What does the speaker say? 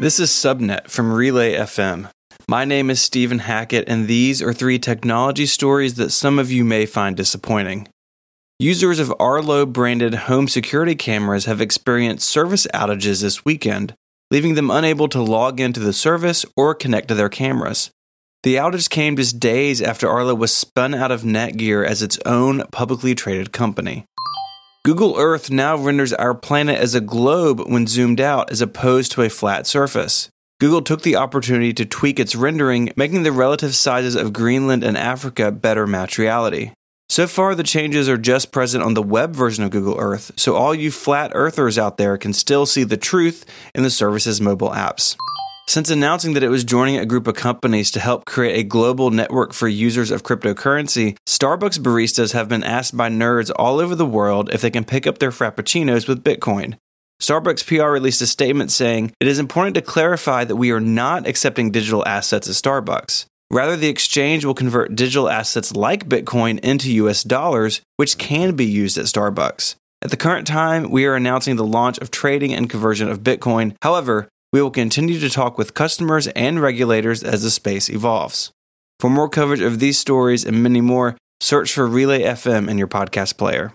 This is Subnet from Relay FM. My name is Stephen Hackett, and these are three technology stories that some of you may find disappointing. Users of Arlo branded home security cameras have experienced service outages this weekend, leaving them unable to log into the service or connect to their cameras. The outage came just days after Arlo was spun out of Netgear as its own publicly traded company. Google Earth now renders our planet as a globe when zoomed out as opposed to a flat surface. Google took the opportunity to tweak its rendering, making the relative sizes of Greenland and Africa better match reality. So far, the changes are just present on the web version of Google Earth, so all you flat earthers out there can still see the truth in the service's mobile apps. Since announcing that it was joining a group of companies to help create a global network for users of cryptocurrency, Starbucks baristas have been asked by nerds all over the world if they can pick up their frappuccinos with Bitcoin. Starbucks PR released a statement saying it is important to clarify that we are not accepting digital assets at Starbucks. Rather, the exchange will convert digital assets like Bitcoin into US dollars, which can be used at Starbucks. At the current time, we are announcing the launch of trading and conversion of Bitcoin. However, we will continue to talk with customers and regulators as the space evolves. For more coverage of these stories and many more, search for Relay FM in your podcast player.